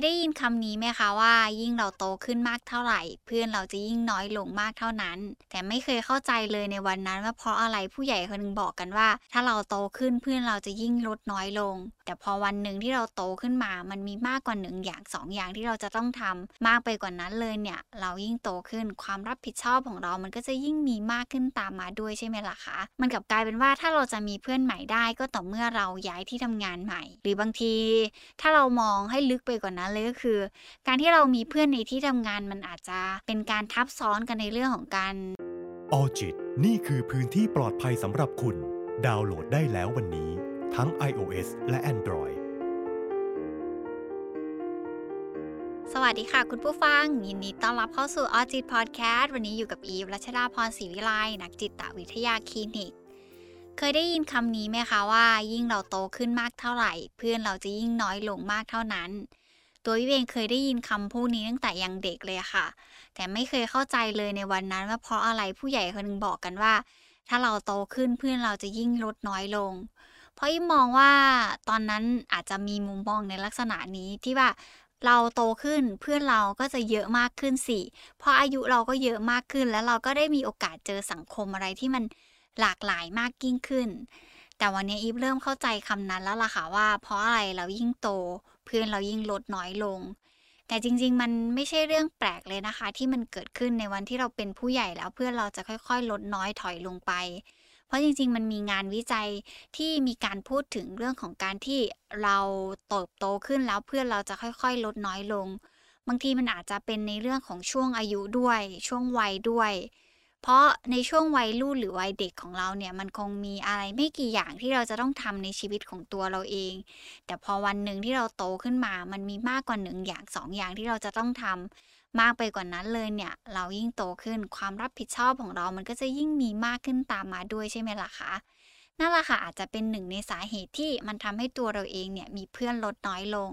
ยได้ยินคำนี้ไหมคะว่า ยิ่งเราโตขึ้นมากเท่าไหร่ เพื่อนเราจะยิ่งน้อยลงมากเท่านั้น แต่ไม่เคยเข้าใจเลยในวันนั้นว่าเพราะอะไรผู้ใหญ่คนนึงบอกกันว่า ถ้าเราโตขึ้นเพื่อนเราจะยิ่งลดน้อยลง แต่พอวันหนึ่งที่เราโตขึ้นมา มันมีมากกว่าหนึ่งอย่างสองอย่างที่เราจะต้องทำมากไปกว่านั้นเลยเนี่ย เรายิ่งโตขึ้นความรับผิดชอบของเรา มันก็จะยิ่งมีมากขึ้นตามมาด้วยใช่ไหมล่ะคะ มันกลับกลายเป็นว่าถ้าเราจะมีเพื่อนใหม่ได้ก็ต่อเมื่อเราย้ายที่ทำงานใหม่ หรือบางที ถ้าเรามองให้ลึกไปกว่านั้นเลยก็คือ การที่เรามีเพื่อนในที่ทำงานมันอาจจะเป็นการทับซ้อนกันในเรื่องของการออจิตนี่คือพื้นที่ปลอดภัยสำหรับคุณ ดาวน์โหลดได้แล้ววันนี้ ทั้ง iOS และ Android สวัสดีค่ะ คุณผู้ฟัง ยินดีต้อนรับเข้าสู่ออจิตพอดแคสต์วันนี้อยู่กับอีฟรัชดาพรศรีวิไลนักจิตวิทยาคลินิก เคยได้ยินคำนี้ไหมคะว่า ยิ่งเราโตขึ้นมากเท่าไหร่ เพื่อนเราจะยิ่งน้อยลงมากเท่านั้น ตัววิเองเคยได้ยินคำพูดนี้ตั้งแต่ยังเด็กเลยค่ะ แต่ไม่เคยเข้าใจเลยในวันนั้นว่าเพราะอะไรผู้ใหญ่คนนึงบอกกันว่า ถ้าเราโตขึ้นเพื่อนเราจะยิ่งลดน้อยลง เพราะยิ่งมองว่าตอนนั้นอาจจะมีมุมมองในลักษณะนี้ที่ว่าเราโตขึ้นเพื่อนเราก็จะเยอะมากขึ้นสิเพราะอายุเราก็เยอะมากขึ้น แล้วเราก็ได้มีโอกาสเจอสังคมอะไรที่มันหลากหลายมากยิ่งขึ้น แต่วันนี้อีฟเริ่มเข้าใจคำนั้นแล้วล่ะค่ะว่า เพราะอะไรเรายิ่งโต พื่อนเรายิ่งลดน้อยลง แต่จริง ๆ มันไม่ใช่เรื่องแปลกเลยนะคะ ที่มันเกิดขึ้นในวันที่เราเป็นผู้ใหญ่แล้วเพื่อนเราจะค่อยๆ ลดน้อยถอยลงไป เพราะจริง ๆ มันมีงานวิจัยที่มีการพูดถึงเรื่องของการที่เราเติบโตขึ้นแล้วเพื่อนเราจะค่อยๆ ลดน้อยลง บางทีมันอาจจะเป็นในเรื่องของช่วงอายุด้วย ช่วงวัยด้วย เพราะในช่วงวัยรุ่นหรือวัยเด็กของเราเนี่ยมันคงมีอะไรไม่กี่อย่างที่เราจะต้องทำในชีวิตของตัวเราเอง แต่พอวันหนึ่งที่เราโตขึ้นมา มันมีมากกว่าหนึ่งอย่างสองอย่างที่เราจะต้องทำมากไปกว่านั้นเลยเนี่ยเรายิ่งโตขึ้นความรับผิดชอบของเรามันก็จะยิ่งมีมากขึ้นตามมาด้วยใช่ไหมล่ะคะ นั่นแหละค่ะอาจจะเป็นหนึ่งในสาเหตุที่มันทำให้ตัวเราเองเนี่ยมีเพื่อนลดน้อยลง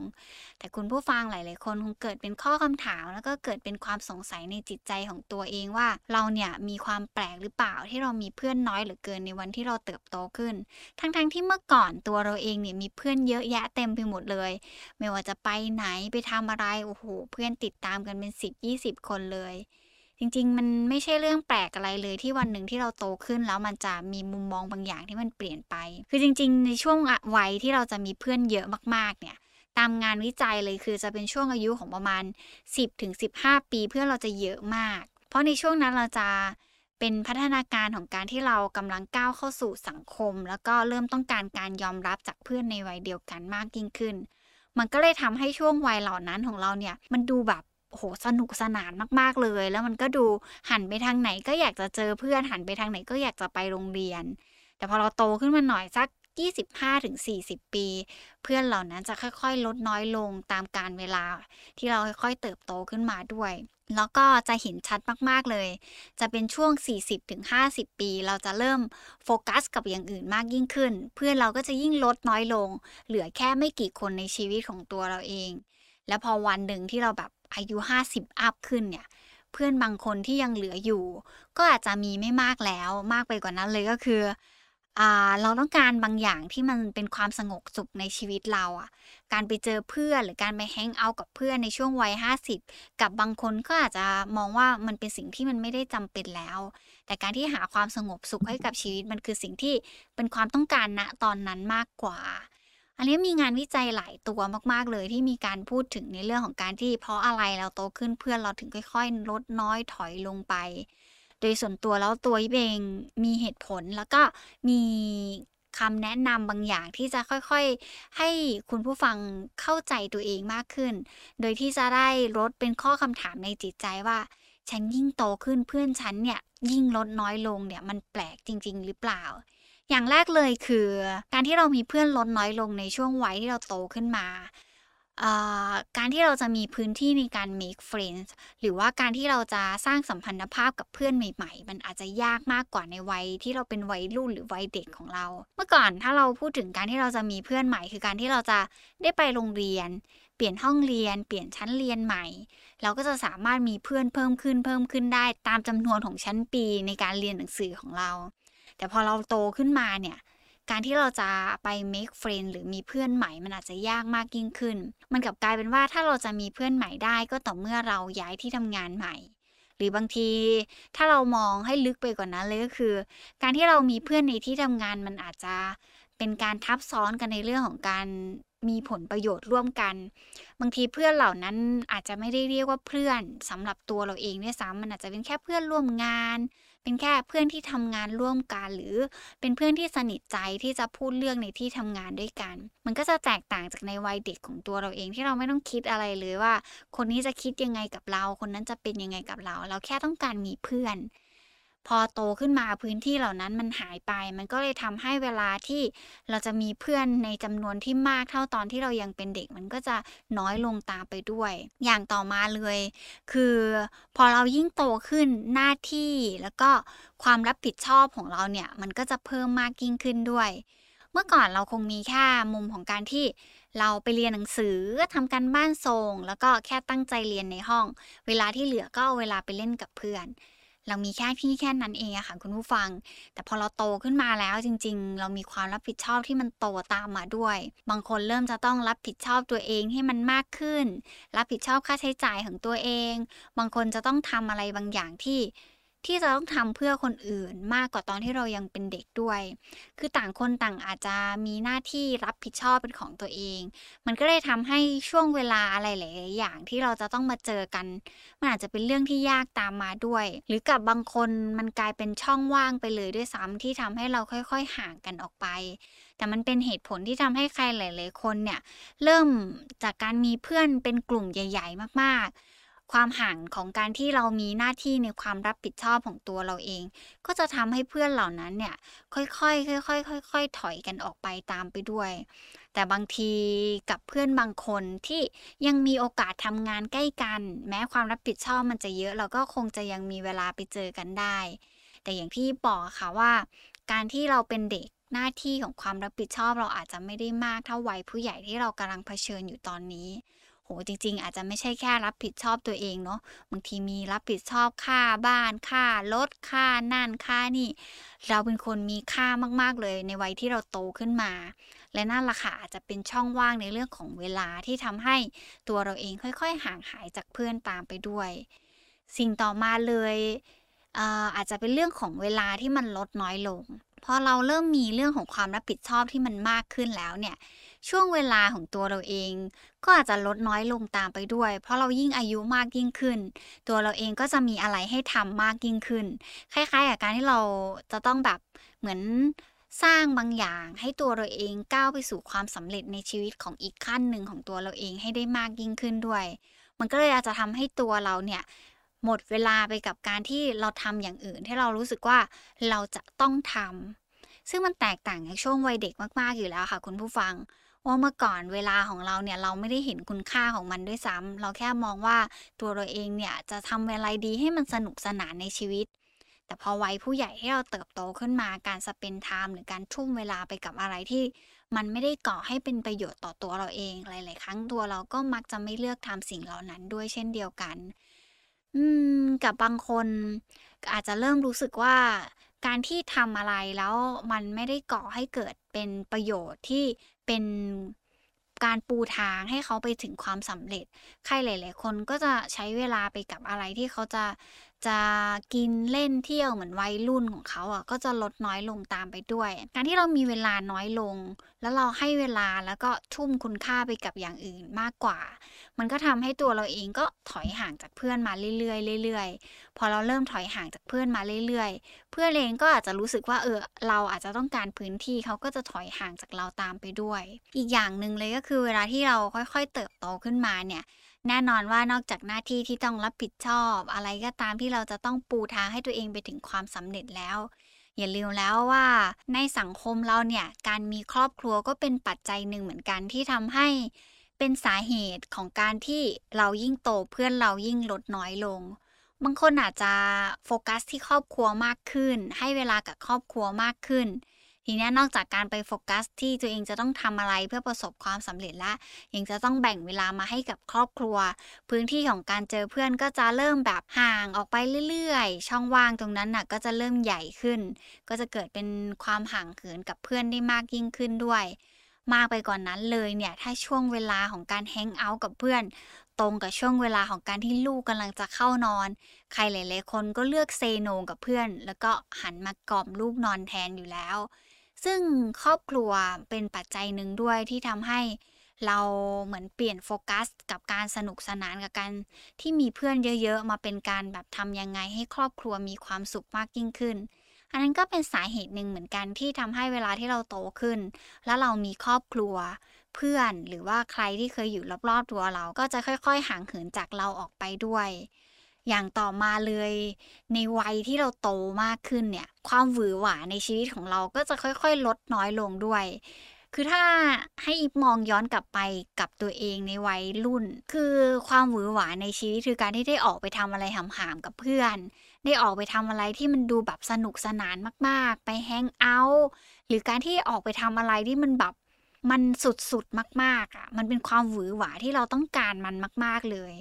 แต่คุณผู้ฟังหลาย ๆ คนคงเกิดเป็นข้อคำถาม แล้วก็เกิดเป็นความสงสัยในจิตใจของตัวเองว่า เราเนี่ยมีความแปลกหรือเปล่าที่เรามีเพื่อนน้อยเหลือเกินในวันที่เราเติบโตขึ้น ทั้ง ๆทที่เมื่อก่อนตัวเราเองเนี่ยมีเพื่อนเยอะแยะเต็มไปหมดเลย ไม่ว่าจะไปไหนไปทำอะไรโอ้โหเพื่อนติดตามกันเป็น 10 20 คนเลย จริง ๆ มันไม่ใช่เรื่องแปลกอะไรเลยที่วันหนึ่งที่เราโตขึ้นแล้วมันจะมีมุมมองบางอย่างที่มันเปลี่ยนไป คือจริง ๆ ในช่วงวัยที่เราจะมีเพื่อนเยอะมากๆ เนี่ย ตามงานวิจัยเลยคือจะเป็นช่วงอายุของประมาณ 10ถึง15 ปีเพื่อนเราจะเยอะมาก เพราะในช่วงนั้นเราจะเป็นพัฒนาการของการที่เรากำลังก้าวเข้าสู่สังคม แล้วก็เริ่มต้องการการยอมรับจากเพื่อนในวัยเดียวกันมากยิ่งขึ้น มันก็เลยทำให้ช่วงวัยเหล่านั้นของเราเนี่ย มันดูแบบ โหสนุกสนานมาก ๆ เลย แล้วมันก็ดูหันไปทางไหนก็อยากจะเจอเพื่อนหันไปทางไหนก็อยากจะไปโรงเรียน แต่พอเราโตขึ้นมาหน่อยสัก 25-40 ปี เพื่อนเหล่านั้นจะค่อย ๆ ลดน้อยลงตามการเวลา ที่เราค่อย ๆ เติบโตขึ้นมาด้วย แล้วก็จะเห็นชัดมาก ๆ เลย จะเป็นช่วง 40-50 ปี เราจะเริ่มโฟกัสกับอย่างอื่นมากยิ่งขึ้น เพื่อนเราก็จะยิ่งลดน้อยลง เหลือแค่ไม่กี่คนในชีวิตของตัวเราเอง แล้วพอวันหนึ่งที่เราแบบ อายุ 50 อัพขึ้นเนี่ย เพื่อนบางคนที่ยังเหลืออยู่ ก็อาจจะมีไม่มากแล้วมากไปกว่านั้นเลยก็คือเราต้องการบางอย่างที่มันเป็นความสงบสุขในชีวิตเราอะ การไปเจอเพื่อนหรือการไปแฮงเอาท์กับเพื่อนในช่วงวัย 50 กับบางคนก็อาจจะมองว่ามันเป็นสิ่งที่มันไม่ได้จำเป็นแล้ว แต่การที่หาความสงบสุขให้กับชีวิตมันคือสิ่งที่เป็นความต้องการณตอนนั้นมากกว่า อันนี้มีงานวิจัยหลายตัวมาก ๆ เลยที่มีการพูดถึงในเรื่องของการที่ เพราะอะไรเราโตขึ้นเพื่อนเราถึงค่อย ๆ ลดน้อยถอยลงไป โดยส่วนตัวแล้วตัวยิเองมีเหตุผลแล้วก็มีคำแนะนำบางอย่างที่จะค่อยๆ ให้คุณผู้ฟังเข้าใจตัวเองมากขึ้น โดยที่จะได้ลดเป็นข้อคำถามในจิตใจว่า ฉันยิ่งโตขึ้นเพื่อนฉันเนี่ยยิ่งลดน้อยลงเนี่ยมันแปลกจริง ๆ หรือเปล่า อย่างแรกเลยคือ การที่เรามีเพื่อนลดน้อยลงในช่วงวัยที่เราโตขึ้นมาการที่เราจะมีพื้นที่ในการ make friends หรือว่าการที่เราจะสร้างสัมพันธภาพกับเพื่อนใหม่ ๆ มันอาจจะยากมากกว่าในวัยที่เราเป็นวัยรุ่นหรือวัยเด็กของเรา เมื่อก่อนถ้าเราพูดถึงการที่เราจะมีเพื่อนใหม่ คือการที่เราจะได้ไปโรงเรียน เปลี่ยนห้องเรียน เปลี่ยนชั้นเรียนใหม่ เราก็จะสามารถมีเพื่อนเพิ่มขึ้นเพิ่มขึ้นได้ ตามจำนวนของชั้นปีในการเรียนหนังสือของเรา แต่พอเราโตขึ้นมาเนี่ย การที่เราจะไป make friend หรือมีเพื่อนใหม่มันอาจจะยากมากยิ่งขึ้น มันกลับกลายเป็นว่าถ้าเราจะมีเพื่อนใหม่ได้ก็ต่อเมื่อเราย้ายที่ทำงานใหม่ หรือบางทีถ้าเรามองให้ลึกไปกว่านั้นเลยก็คือ การที่เรามีเพื่อนในที่ทำงานมันอาจจะเป็นการทับซ้อนกันในเรื่องของการมีผลประโยชน์ร่วมกัน บางทีเพื่อนเหล่านั้นอาจจะไม่ได้เรียกว่าเพื่อนสำหรับตัวเราเองด้วยซ้ำมันอาจจะเป็นแค่เพื่อนร่วมงาน เป็นแค่เพื่อนที่ทำงานร่วมกัน หรือเป็นเพื่อนที่สนิทใจที่จะพูดเรื่องในที่ทำงานด้วยกัน มันก็จะแตกต่างจากในวัยเด็กของตัวเราเองที่เราไม่ต้องคิดอะไรเลยว่า คนนี้จะคิดยังไงกับเรา คนนั้นจะเป็นยังไงกับเรา เราแค่ต้องการมีเพื่อน พอโตขึ้นมาพื้นที่เหล่านั้นมันหายไป มันก็เลยทำให้เวลาที่เราจะมีเพื่อนในจำนวนที่มากเท่าตอนที่เรายังเป็นเด็กมันก็จะน้อยลงตามไปด้วย อย่างต่อมาเลย คือพอเรายิ่งโตขึ้นหน้าที่แล้วก็ความรับผิดชอบของเราเนี่ย มันก็จะเพิ่มมากยิ่งขึ้นด้วย เมื่อก่อนเราคงมีแค่มุมของการที่เราไปเรียนหนังสือทำการบ้านส่งแล้วก็แค่ตั้งใจเรียนในห้อง เวลาที่เหลือก็เอาเวลาไปเล่นกับเพื่อน เรามีแค่พี่แค่นั้นเองอะค่ะคุณผู้ฟัง แต่พอเราโตขึ้นมาแล้วจริง ๆ เรามีความรับผิดชอบที่มันโตตามมาด้วย บางคนเริ่มจะต้องรับผิดชอบตัวเองให้มันมากขึ้น รับผิดชอบค่าใช้จ่ายของตัวเอง บางคนจะต้องทำอะไรบางอย่างที่ ที่จะต้องทำเพื่อคนอื่นมากกว่าตอนที่เรายังเป็นเด็กด้วย คือต่างคนต่างอาจจะมีหน้าที่รับผิดชอบเป็นของตัวเอง มันก็เลยทำให้ช่วงเวลาอะไรหลายๆอย่างที่เราจะต้องมาเจอกัน มันอาจจะเป็นเรื่องที่ยากตามมาด้วย หรือกับบางคนมันกลายเป็นช่องว่างไปเลยด้วยซ้ำที่ทำให้เราค่อย ๆ ห่างกันออกไป แต่มันเป็นเหตุผลที่ทำให้ใครหลาย ๆ คนเนี่ยเริ่มจากการมีเพื่อนเป็นกลุ่มใหญ่ ๆ มากๆ ความห่างของการที่เรามีหน้าที่ในความรับผิดชอบของตัวเราเอง ก็จะทำให้เพื่อนเหล่านั้นเนี่ย ค่อยๆค่อยๆค่อยๆถอยกันออกไปตามไปด้วย แต่บางทีกับเพื่อนบางคนที่ยังมีโอกาสทำงานใกล้กัน แม้ความรับผิดชอบมันจะเยอะ เราก็คงจะยังมีเวลาไปเจอกันได้ แต่อย่างที่บอกค่ะว่า การที่เราเป็นเด็กหน้าที่ของความรับผิดชอบเราอาจจะไม่ได้มากเท่าวัยผู้ใหญ่ที่เรากำลังเผชิญอยู่ตอนนี้ โหจริง ๆ อาจจะไม่ใช่แค่รับผิดชอบตัวเองเนาะบางทีมีรับผิดชอบค่าบ้านค่ารถค่านั่นค่านี่ เราเป็นคนมีค่ามากๆเลยในวัยที่เราโตขึ้นมา และนั่นละค่ะอาจจะเป็นช่องว่างในเรื่องของเวลาที่ทำให้ตัวเราเองค่อย ๆ ห่างหายจากเพื่อนตามไปด้วย สิ่งต่อมาเลยอาจจะเป็นเรื่องของเวลาที่มันลดน้อยลง พอเราเริ่มมีเรื่องของความรับผิดชอบที่มันมากขึ้นแล้วเนี่ย ช่วงเวลาของตัวเราเอง ก็อาจจะลดน้อยลงตามไปด้วย เพราะเรายิ่งอายุมากยิ่งขึ้น ตัวเราเองก็จะมีอะไรให้ทำมากยิ่งขึ้น คล้ายๆกับการที่เราจะต้องแบบเหมือนสร้างบางอย่างให้ตัวเราเองก้าวไปสู่ความสำเร็จในชีวิตของอีกขั้นหนึ่งของตัวเราเองให้ได้มากยิ่งขึ้นด้วย มันก็เลยอาจจะทำให้ตัวเราเนี่ย หมดเวลาไปกับการที่เราทำอย่างอื่น ที่เรารู้สึกว่าเราจะต้องทำซึ่งมันแตกต่างจากช่วงวัยเด็กมากๆอยู่แล้วค่ะ คุณผู้ฟังว่าเมื่อก่อนเวลาของเราเนี่ยเราไม่ได้เห็นคุณค่าของมันด้วยซ้ำเราแค่มองว่าตัวเราเองเนี่ยจะทำอะไรดีให้มันสนุกสนานในชีวิต แต่พอวัยผู้ใหญ่ที่เราเติบโตขึ้นมาการสเปนไทม์หรือการทุ่มเวลาไปกับอะไรที่ มันไม่ได้ก่อให้เป็นประโยชน์ต่อตัวเราเองหลาย ๆ ครั้งตัวเราก็มักจะไม่เลือกทำสิ่งเหล่านั้นด้วยเช่นเดียวกัน อืม กับบางคนอาจจะเริ่มรู้สึกว่า การที่ทำอะไรแล้วมันไม่ได้ก่อให้เกิดเป็นประโยชน์ที่เป็นการปูทางให้เขาไปถึงความสำเร็จ ใครหลาย ๆ คนก็จะใช้เวลาไปกับอะไรที่เขาจะ จะกินเล่นเที่ยวเหมือนวัยรุ่นของเขาอะก็จะลดน้อยลงตามไปด้วย การที่เรามีเวลาน้อยลง แล้วเราให้เวลาแล้วก็ทุ่มคุณค่าไปกับอย่างอื่นมากกว่า มันก็ทำให้ตัวเราเองก็ถอยห่างจากเพื่อนมาเรื่อยๆเรื่อยๆ พอเราเริ่มถอยห่างจากเพื่อนมาเรื่อยๆ เพื่อนเองก็อาจจะรู้สึกว่าเออเราอาจจะต้องการพื้นที่เขาก็จะถอยห่างจากเราตามไปด้วย อีกอย่างหนึ่งเลยก็คือเวลาที่เราค่อย ๆ เติบโตขึ้นมาเนี่ย แน่นอนว่านอกจากหน้าที่ที่ต้องรับผิดชอบ อะไรก็ตามที่เราจะต้องปูทางให้ตัวเองไปถึงความสำเร็จแล้ว อย่าลืมแล้วว่าในสังคมเราเนี่ยการมีครอบครัวก็เป็นปัจจัยหนึ่งเหมือนกันที่ทำให้เป็นสาเหตุของการที่เรายิ่งโตเพื่อนเรายิ่งลดน้อยลง บางคนอาจจะโฟกัสที่ครอบครัวมากขึ้น ให้เวลากับครอบครัวมากขึ้น ทีนี้นอกจากการไปโฟกัสที่ตัวเองจะต้องทำอะไรเพื่อประสบความสำเร็จแล้วยังจะต้องแบ่งเวลามาให้กับครอบครัว พื้นที่ของการเจอเพื่อนก็จะเริ่มแบบห่างออกไปเรื่อยๆ ช่องว่างตรงนั้นน่ะก็จะเริ่มใหญ่ขึ้น ก็จะเกิดเป็นความห่างเหินกับเพื่อนได้มากยิ่งขึ้นด้วย มากไปกว่านนั้นเลยเนี่ยถ้าช่วงเวลาของการแฮงเอาท์กับเพื่อนตรงกับช่วงเวลาของการที่ลูกกำลังจะเข้านอน ใครหลาย ๆ คนก็เลือกเซโนกับเพื่อน แล้วก็หันมากล่อมลูกนอนแทนอยู่แล้ว ซึ่งครอบครัวเป็นปัจจัยหนึ่งด้วยที่ทำให้เราเหมือนเปลี่ยนโฟกัส กับการสนุกสนานกับการที่มีเพื่อนเยอะๆ มาเป็นการแบบทำยังไงให้ครอบครัวมีความสุขมากยิ่งขึ้น อันนั้นก็เป็นสาเหตุหนึ่งเหมือนกันที่ทำให้เวลาที่เราโตขึ้น แล้วเรามีครอบครัวเพื่อนหรือว่าใครที่เคยอยู่รอบๆตัวเราก็จะค่อย ๆ ห่างเหินจากเราออกไปด้วย อย่างต่อมาเลย ในวัยที่เราโตมากขึ้นเนี่ย ความหวือหวาในชีวิตของเราก็จะค่อยๆ ลดน้อยลงด้วย คือถ้าให้อีฟมองย้อนกลับไปกับตัวเองในวัยรุ่น คือความหวือหวาในชีวิตคือการที่ได้ออกไปทำอะไรหำๆกับเพื่อน ได้ออกไปทำอะไรที่มันดูแบบสนุกสนานมากๆ ไปแฮงเอาท์หรือการที่ออกไปทำอะไรที่มันแบบมันสุดๆ มาก ๆ อะ มันเป็นความหวือหวาที่เราต้องการมันมาก ๆ เลย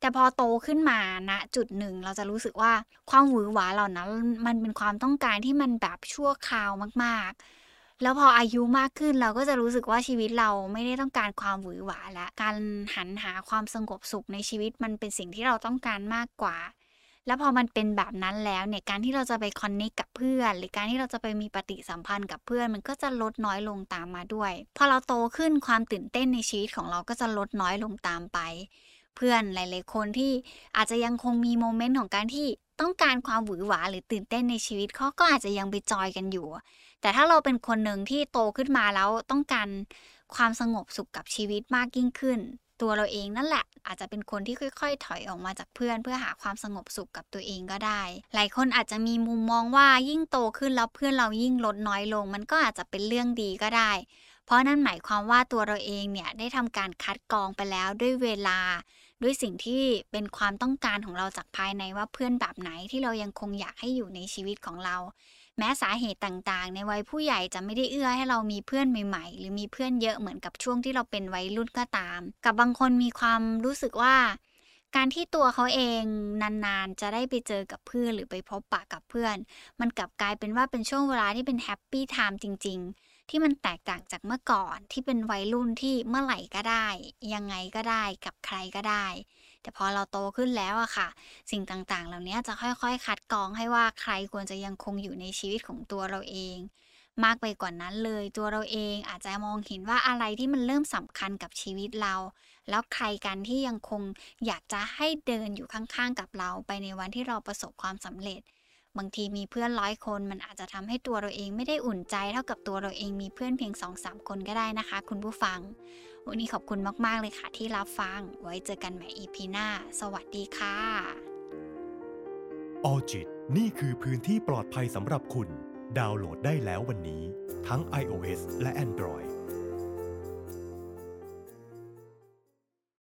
แต่พอโตขึ้นมาณจุดหนึ่งเราจะรู้สึกว่าความหวือหวาเหล่านั้นมันเป็นความต้องการที่มันแบบชั่วคราวมากๆ แล้วพออายุมากขึ้นเราก็จะรู้สึกว่าชีวิตเราไม่ได้ต้องการความหวือหวาและการหันหาความสงบสุขในชีวิตมันเป็นสิ่งที่เราต้องการมากกว่า แล้วพอมันเป็นแบบนั้นแล้วเนี่ยการที่เราจะไป connect กับเพื่อน หรือการที่เราจะไปมีปฏิสัมพันธ์กับเพื่อน มันก็จะลดน้อยลงตามมาด้วย พอเราโตขึ้นความตื่นเต้นในชีวิตของเราก็จะลดน้อยลงตามไป เพื่อนหลาย ๆ คนที่อาจจะยังคงมี moment ของการที่ต้องการความหวือหวาหรือตื่นเต้นในชีวิตเขาก็อาจจะยังไปจอยกันอยู่ แต่ถ้าเราเป็นคนหนึ่งที่โตขึ้นมาแล้วต้องการความสงบสุขกับชีวิตมากยิ่งขึ้น ตัวเราเองนั่นแหละ อาจจะเป็นคนที่ค่อย ๆ ถอยออกมาจากเพื่อน เพื่อหาความสงบสุขกับตัวเองก็ได้ หลายคนอาจจะมีมุมมองว่ายิ่งโตขึ้นแล้วเพื่อนเรายิ่งลดน้อยลง มันก็อาจจะเป็นเรื่องดีก็ได้ เพราะนั่นหมายความว่าตัวเราเองเนี่ยได้ทำการคัดกรองไปแล้วด้วยเวลา ด้วยสิ่งที่เป็นความต้องการของเราจากภายในว่าเพื่อนแบบไหนที่เรายังคงอยากให้อยู่ในชีวิตของเรา แม้สาเหตุต่างๆ ในวัยผู้ใหญ่จะไม่ได้เอื้อให้เรามีเพื่อนใหม่ๆ หรือมีเพื่อนเยอะเหมือนกับช่วงที่เราเป็นวัยรุ่นก็ตาม กับบางคนมีความรู้สึกว่าการที่ตัวเขาเองนานๆ จะได้ไปเจอกับเพื่อนหรือไปพบปะกับเพื่อน มันกลับกลายเป็นว่าเป็นช่วงเวลาที่เป็นแฮปปี้ไทม์จริง ๆ ที่มันแตกต่างจากเมื่อก่อนที่เป็นวัยรุ่นที่เมื่อไหร่ก็ได้ ยังไงก็ได้กับใครก็ได้ แต่พอเราโตขึ้นแล้วอะค่ะ สิ่งต่างๆ เหล่านี้จะค่อยๆ คัดกรองให้ว่าใครควรจะยังคงอยู่ในชีวิตของตัวเราเอง มากไปกว่านั้นเลยตัวเราเองอาจจะมองเห็นว่าอะไรที่มันเริ่มสำคัญกับชีวิตเรา แล้วใครกันที่ยังคงอยากจะให้เดินอยู่ข้างๆกับเรา ไปในวันที่เราประสบความสำเร็จ บางทีมีเพื่อนร้อยคน มันอาจจะทำให้ตัวเราเองไม่ได้อุ่นใจเท่ากับตัวเราเองมีเพื่อนเพียง2อสคนก็ได้นะคะ คุณผู้ฟัง วันนี้ขอบคุณมาก ๆ เลยค่ะที่รับฟัง ไว้เจอกันใหม่ EP หน้า สวัสดีค่ะออจิตนี่คือพื้นที่ปลอดภัยสำหรับคุณ ดาวน์โหลดได้แล้ววันนี้ ทั้ง iOS และ Android